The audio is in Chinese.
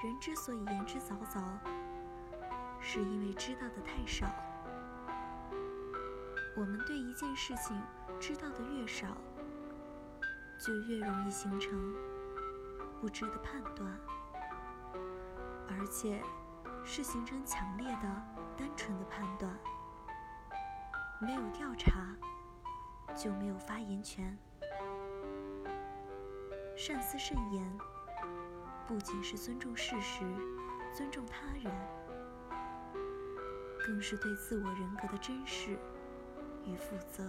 人之所以言之凿凿，是因为知道的太少。我们对一件事情知道的越少，就越容易形成不知的判断，而且是形成强烈的、单纯的判断。没有调查，就没有发言权。善思慎言，不仅是尊重事实、尊重他人，更是对自我人格的珍视与负责。